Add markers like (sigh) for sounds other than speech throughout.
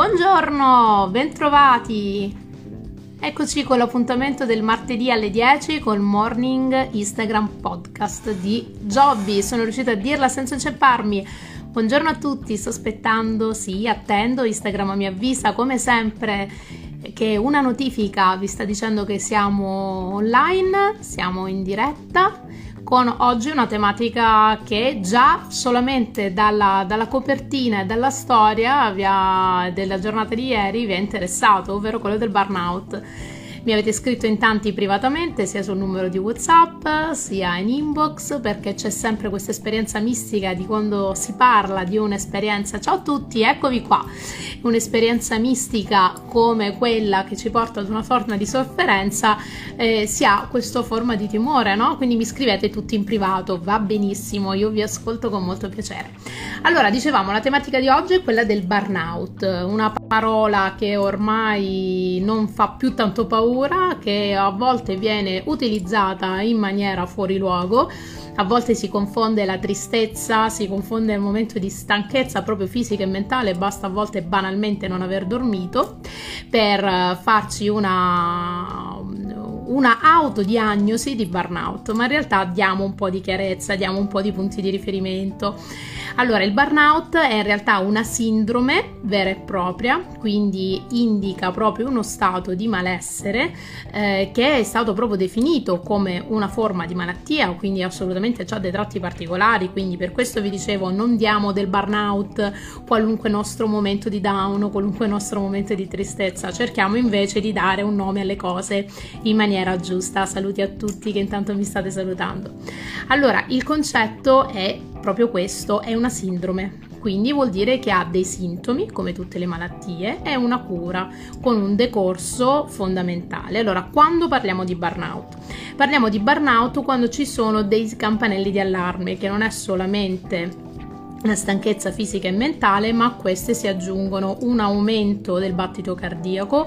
Buongiorno, bentrovati. Eccoci con l'appuntamento del martedì alle 10 col Morning Instagram Podcast di Jobby. Sono riuscita a dirla senza incepparmi. Buongiorno a tutti, sto aspettando, sì, attendo, Instagram mi avvisa come sempre che una notifica vi sta dicendo che siamo online, siamo in diretta con oggi una tematica che già solamente dalla, dalla copertina e dalla storia via, della giornata di ieri vi è interessato, ovvero quello del burnout. Mi avete scritto in tanti privatamente, sia sul numero di WhatsApp, sia in inbox, perché c'è sempre questa esperienza mistica di quando si parla di un'esperienza. Ciao a tutti, eccovi qua. Un'esperienza mistica come quella che ci porta ad una forma di sofferenza, eh, si ha questa forma di timore, no? Quindi mi scrivete tutti in privato, va benissimo, io vi ascolto con molto piacere. Allora, dicevamo, la tematica di oggi è quella del burnout, una parola che ormai non fa più tanto paura paura che a volte viene utilizzata in maniera fuori luogo, a volte si confonde la tristezza, si confonde il momento di stanchezza proprio fisica e mentale, basta a volte banalmente non aver dormito per farci una una autodiagnosi di burnout, ma in realtà diamo un po' di chiarezza, diamo un po' di punti di riferimento. Allora, il burnout è in realtà una sindrome vera e propria, quindi indica proprio uno stato di malessere eh, che è stato proprio definito come una forma di malattia, quindi assolutamente ha dei tratti particolari, quindi per questo vi dicevo non diamo del burnout qualunque nostro momento di down o qualunque nostro momento di tristezza, cerchiamo invece di dare un nome alle cose in maniera giusta. Saluti a tutti che intanto mi state salutando. Allora, il concetto è proprio questo, è una sindrome. Quindi vuol dire che ha dei sintomi, come tutte le malattie, e una cura con un decorso fondamentale. Allora, quando parliamo di burnout? Parliamo di burnout quando ci sono dei campanelli di allarme, che non è solamente una stanchezza fisica e mentale, ma a queste si aggiungono un aumento del battito cardiaco,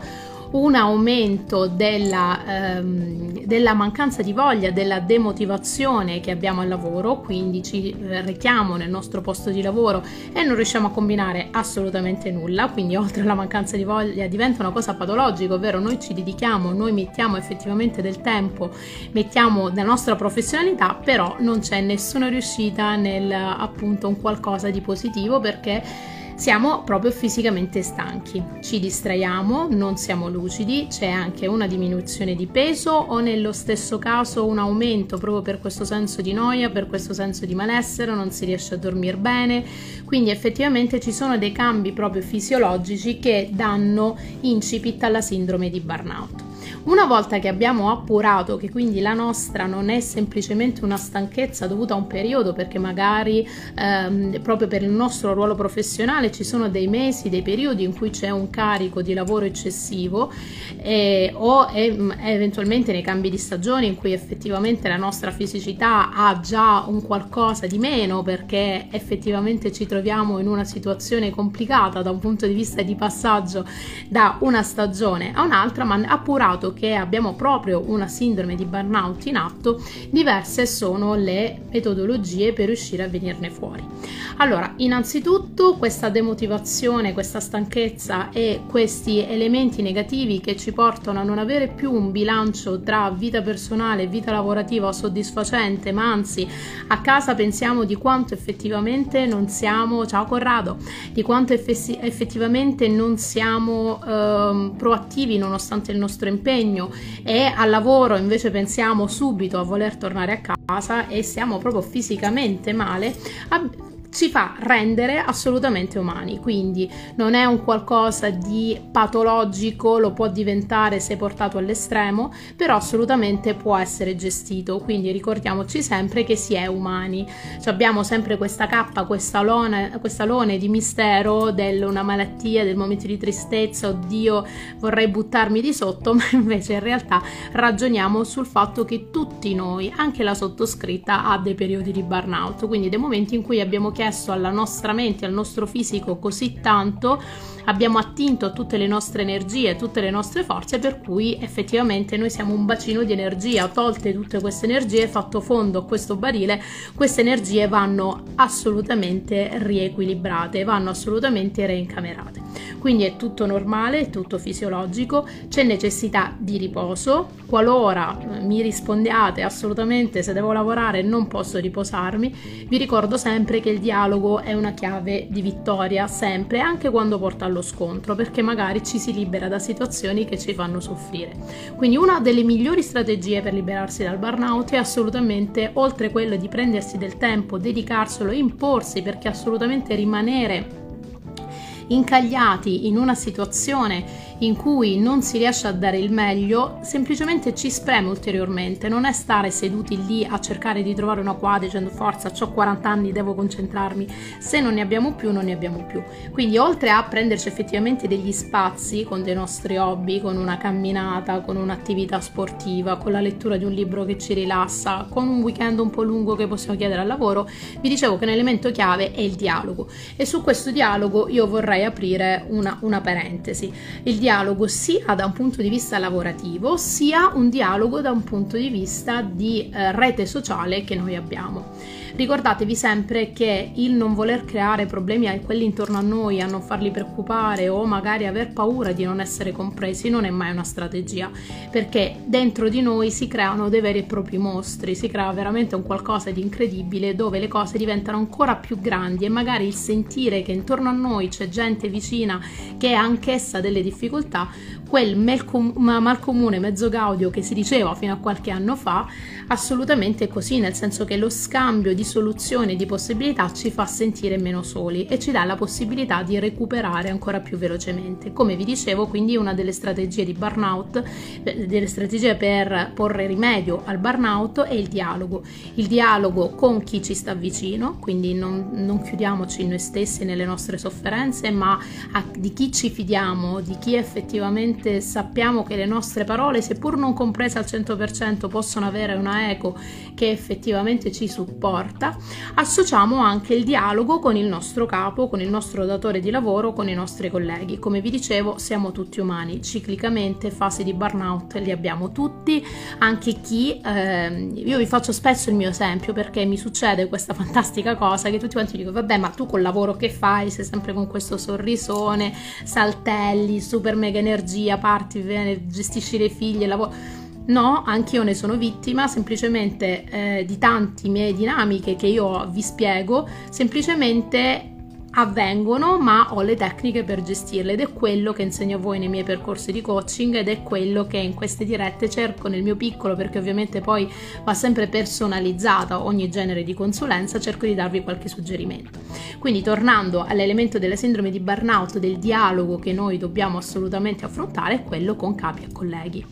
un aumento della, ehm, della, mancanza di voglia, della demotivazione che abbiamo al lavoro, quindi ci rechiamo nel nostro posto di lavoro e non riusciamo a combinare assolutamente nulla, quindi (laughs) oltre alla mancanza di voglia diventa una cosa patologica, ovvero noi ci dedichiamo, noi mettiamo effettivamente del tempo, mettiamo la nostra professionalità, però non c'è nessuna riuscita nel appunto un qualcosa di positivo perché siamo proprio fisicamente stanchi, ci distraiamo, non siamo lucidi, c'è anche una diminuzione di peso o nello stesso caso un aumento proprio per questo senso di noia, per questo senso di malessere, non si riesce a dormire bene, quindi effettivamente ci sono dei cambi proprio fisiologici che danno incipit alla sindrome di burnout. Una volta che abbiamo appurato che quindi la nostra non è semplicemente una stanchezza dovuta a un periodo, perché magari ehm, proprio per il nostro ruolo professionale ci sono dei mesi, dei periodi in cui c'è un carico di lavoro eccessivo eh, o è, eventualmente nei cambi di stagione in cui effettivamente la nostra fisicità ha già un qualcosa di meno perché effettivamente ci troviamo in una situazione complicata da un punto di vista di passaggio da una stagione a un'altra, ma appurato che abbiamo proprio una sindrome di burnout in atto, diverse sono le metodologie per riuscire a venirne fuori. Allora, innanzitutto questa demotivazione, questa stanchezza e questi elementi negativi che ci portano a non avere più un bilancio tra vita personale e vita lavorativa soddisfacente, ma anzi a casa pensiamo di quanto effettivamente non siamo, ciao Corrado, di quanto effettivamente non siamo eh, proattivi nonostante il nostro impegno impegno e al lavoro invece pensiamo subito a voler tornare a casa e siamo proprio fisicamente male, ci fa rendere assolutamente umani, quindi non è un qualcosa di patologico, lo può diventare se portato all'estremo, però assolutamente può essere gestito, quindi ricordiamoci sempre che si è umani. Cioè abbiamo sempre questa cappa, questa lone, questa lone di mistero una malattia, del momento di tristezza, oddio vorrei buttarmi di sotto, (laughs) ma invece in realtà ragioniamo sul fatto che tutti noi, anche la sottoscritta, ha dei periodi di burnout, quindi dei momenti in cui abbiamo chiaro chiesto alla nostra mente, al nostro fisico così tanto, abbiamo attinto tutte le nostre energie, tutte le nostre forze, per cui effettivamente noi siamo un bacino di energia, tolte tutte queste energie, fatto fondo a questo barile, queste energie vanno assolutamente riequilibrate, vanno assolutamente reincamerate. Quindi è tutto normale, è tutto fisiologico, c'è necessità di riposo. Qualora eh, mi rispondiate assolutamente se devo lavorare non posso riposarmi, vi ricordo sempre che il dialogo è una chiave di vittoria, sempre, anche quando porta allo scontro, perché magari ci si libera da situazioni che ci fanno soffrire. Quindi una delle migliori strategie per liberarsi dal burnout è assolutamente, oltre quello di prendersi del tempo, dedicarselo, imporsi, perché assolutamente rimanere incagliati in una situazione in cui non si riesce a dare il meglio, semplicemente ci spreme ulteriormente, non è stare seduti lì a cercare di trovare una qua dicendo forza, ho 40 anni, devo concentrarmi, se non ne abbiamo più non ne abbiamo più. Quindi oltre a prenderci effettivamente degli spazi con dei nostri hobby, con una camminata, con un'attività sportiva, con la lettura di un libro che ci rilassa, con un weekend un po' lungo che possiamo chiedere al lavoro, vi dicevo che un elemento chiave è il dialogo e su questo dialogo io vorrei aprire una, una parentesi. Il dialogo dialogo sia da un punto di vista lavorativo sia un dialogo da un punto di vista di eh, rete sociale che noi abbiamo. Ricordatevi sempre che il non voler creare problemi a quelli intorno a noi, a non farli preoccupare o magari aver paura di non essere compresi non è mai una strategia, perché dentro di noi si creano dei veri e propri mostri, si crea veramente un qualcosa di incredibile dove le cose diventano ancora più grandi e magari il sentire che intorno a noi c'è gente vicina che ha anch'essa delle difficoltà quel mal comune mezzo gaudio che si diceva fino a qualche anno fa, assolutamente è così, nel senso che lo scambio di soluzioni e di possibilità ci fa sentire meno soli e ci dà la possibilità di recuperare ancora più velocemente. Come vi dicevo, quindi una delle strategie di burnout, eh, delle strategie per porre rimedio al burnout è il dialogo. Il dialogo con chi ci sta vicino, quindi non, non chiudiamoci noi stessi nelle nostre sofferenze, ma a, di chi ci fidiamo, di chi effettivamente veramente sappiamo che le nostre parole, seppur non comprese al 100%, possono avere una eco che effettivamente ci supporta, associamo anche il dialogo con il nostro capo, con il nostro datore di lavoro, con i nostri colleghi. Come vi dicevo, siamo tutti umani, ciclicamente fasi di burnout li abbiamo tutti, anche chi, eh, io vi faccio spesso il mio esempio perché mi succede questa (laughs) fantastica cosa che tutti quanti dicono, vabbè ma tu col lavoro che fai sei sempre con questo sorrisone, saltelli, super mega energia, famiglia, parti, gestisci le figlie, lavoro. No, anche io ne sono vittima, semplicemente eh, di tante miei dinamiche che io vi spiego, semplicemente avvengono, ma ho le tecniche per gestirle ed è quello che insegno a voi nei miei percorsi di coaching ed è quello che in queste dirette cerco nel mio piccolo, perché ovviamente poi va sempre personalizzata ogni genere di consulenza, cerco di darvi qualche suggerimento. Quindi tornando all'elemento della sindrome di burnout, del dialogo che noi dobbiamo assolutamente affrontare, è quello con capi e colleghi.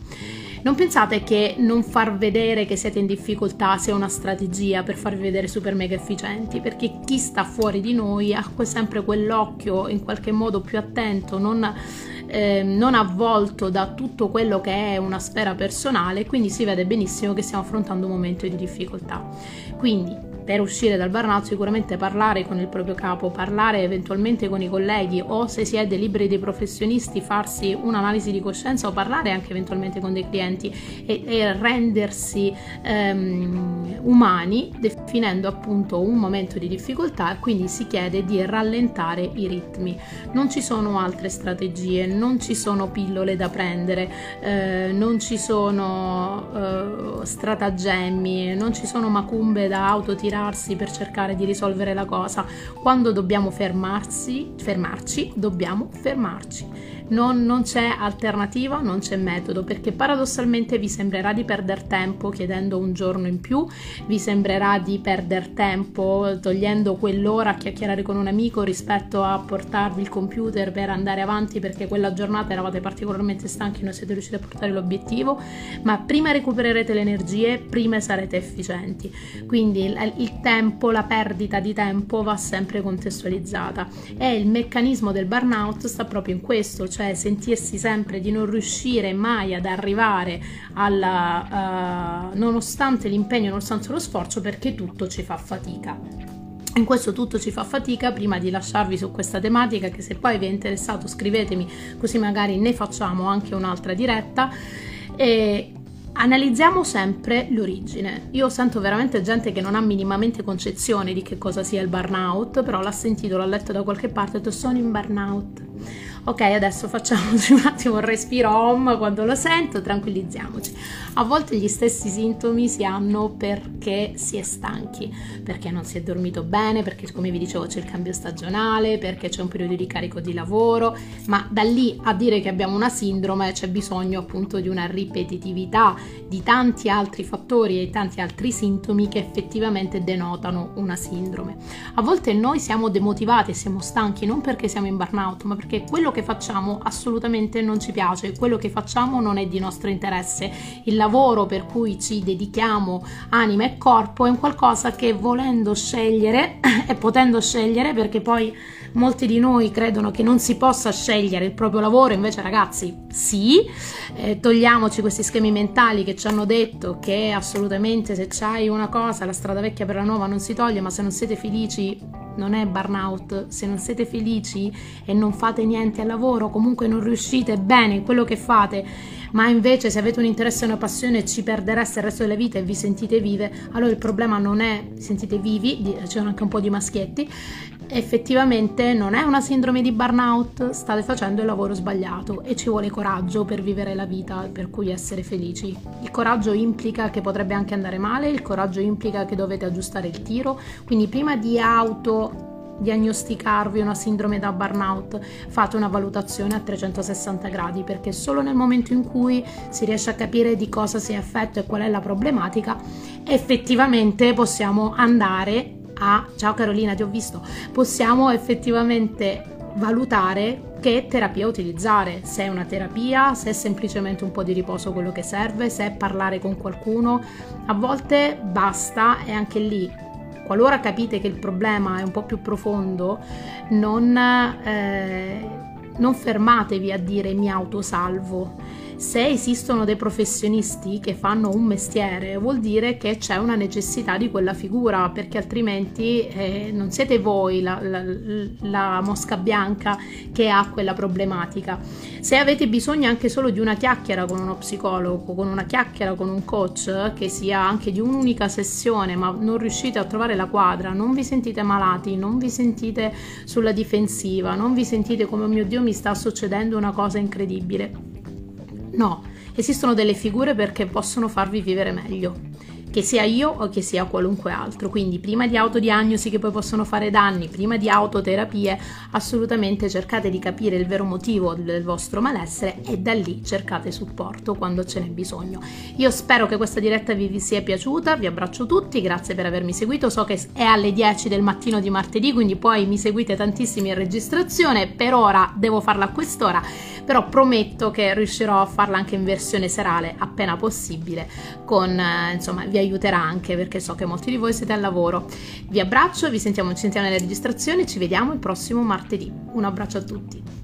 Non pensate che non far vedere che siete in difficoltà sia una strategia per farvi vedere super mega efficienti, perché chi sta fuori di noi ha sempre quell'occhio in qualche modo più attento, non, eh, non avvolto da tutto quello che è una sfera personale, quindi si vede benissimo che stiamo affrontando un momento di difficoltà. Quindi per uscire dal burnout sicuramente parlare con il proprio capo, parlare eventualmente con i colleghi o se si è dei liberi dei professionisti farsi un'analisi di coscienza o parlare anche eventualmente con dei clienti e, e rendersi ehm, umani definendo appunto un momento di difficoltà e quindi si chiede di rallentare i ritmi. Non ci sono altre strategie, non ci sono pillole da prendere, eh, non ci sono eh, stratagemmi, non ci sono macumbe da autotirare tirarsi per cercare di risolvere la cosa. Quando dobbiamo fermarsi, fermarci, dobbiamo fermarci non, non c'è alternativa, non c'è metodo, perché paradossalmente vi sembrerà di perdere tempo chiedendo un giorno in più, vi sembrerà di perdere tempo togliendo quell'ora a chiacchierare con un amico rispetto a portarvi il computer per andare avanti perché quella giornata eravate particolarmente stanchi e non siete riusciti a portare l'obiettivo, ma prima recupererete le energie, prima sarete efficienti. Quindi il, il tempo, la perdita di tempo va sempre contestualizzata e il meccanismo del burnout sta proprio in questo, cioè sentirsi sempre di non riuscire mai ad arrivare alla, uh, nonostante l'impegno, nonostante lo sforzo, perché tutto ci fa fatica. In questo tutto ci fa fatica prima di lasciarvi su questa tematica che se poi vi è interessato scrivetemi così magari ne facciamo anche un'altra diretta. E Analizziamo sempre l'origine. Io sento veramente gente che non ha minimamente concezione di che cosa sia il burnout, però l'ha sentito, l'ha letto da qualche parte e detto sono in burnout ok adesso facciamoci (laughs) un attimo un respiro home quando lo sento tranquillizziamoci. A volte gli stessi sintomi si hanno perché si è stanchi perché non si è dormito bene perché come vi dicevo c'è il cambio stagionale perché c'è un periodo di carico di lavoro ma da lì a dire che abbiamo una sindrome c'è bisogno appunto di una ripetitività di tanti altri fattori e tanti altri sintomi che effettivamente denotano una sindrome. A volte noi siamo demotivati siamo stanchi non perché siamo in burnout ma perché quello che facciamo assolutamente non ci piace, quello che facciamo non è di nostro interesse. Il lavoro per cui ci dedichiamo anima e corpo è un qualcosa che volendo scegliere (clears throat) e potendo scegliere, perché poi molti di noi credono che non si possa scegliere il proprio lavoro, invece ragazzi sì, eh, togliamoci questi schemi mentali che ci hanno detto che assolutamente se c'hai una cosa la strada vecchia per la nuova non si toglie, ma se non siete felici non è burnout, se non siete felici e non fate niente al lavoro, comunque non riuscite bene in quello che fate, ma invece se avete un interesse e una passione ci perdereste il resto della vita e vi sentite vive, allora il problema non è sentite vivi, c'erano anche un po' di maschietti, effettivamente non è una sindrome di burnout, state facendo il lavoro sbagliato e ci vuole coraggio per vivere la vita, per cui essere felici. Il coraggio implica che potrebbe anche andare male, il coraggio implica che dovete aggiustare il tiro, quindi prima di auto diagnosticarvi una sindrome da burnout, fate una valutazione a 360 gradi perché solo nel momento in cui si riesce a capire di cosa si è affetto e qual è la problematica, effettivamente possiamo andare a ciao Carolina, ti ho visto, possiamo effettivamente valutare che terapia utilizzare, se è una terapia, se è semplicemente un po' di riposo quello che serve, se è parlare con qualcuno, a volte basta e anche lì qualora capite che il problema è un po' più profondo, non, eh, non fermatevi a dire mi autosalvo se esistono dei professionisti che fanno un mestiere, vuol dire che c'è una necessità di quella figura, perché altrimenti eh, non siete voi la, la, la, mosca bianca che ha quella problematica. Se avete bisogno anche solo di una chiacchiera con uno psicologo, con una chiacchiera con un coach, che sia anche di un'unica sessione, ma non riuscite a trovare la quadra, non vi sentite malati, non vi sentite sulla difensiva, non vi sentite come oh mio Dio mi sta succedendo una cosa incredibile No, esistono delle figure perché possono farvi vivere meglio che sia io o che sia qualunque altro. Quindi prima di autodiagnosi che poi possono fare danni, prima di autoterapie, assolutamente cercate di capire il vero motivo del vostro malessere e da lì cercate supporto quando ce n'è bisogno. Io spero che questa diretta vi sia piaciuta, vi abbraccio tutti, grazie per avermi seguito, so che è alle 10 del mattino di martedì, quindi poi mi seguite tantissimi in registrazione, per ora devo farla a quest'ora, però prometto che riuscirò a farla anche in versione serale appena possibile con eh, insomma vi aiuterà anche perché so che molti di voi siete al lavoro. Vi abbraccio, vi sentiamo, ci sentiamo nelle registrazioni, ci vediamo il prossimo martedì. Un abbraccio a tutti.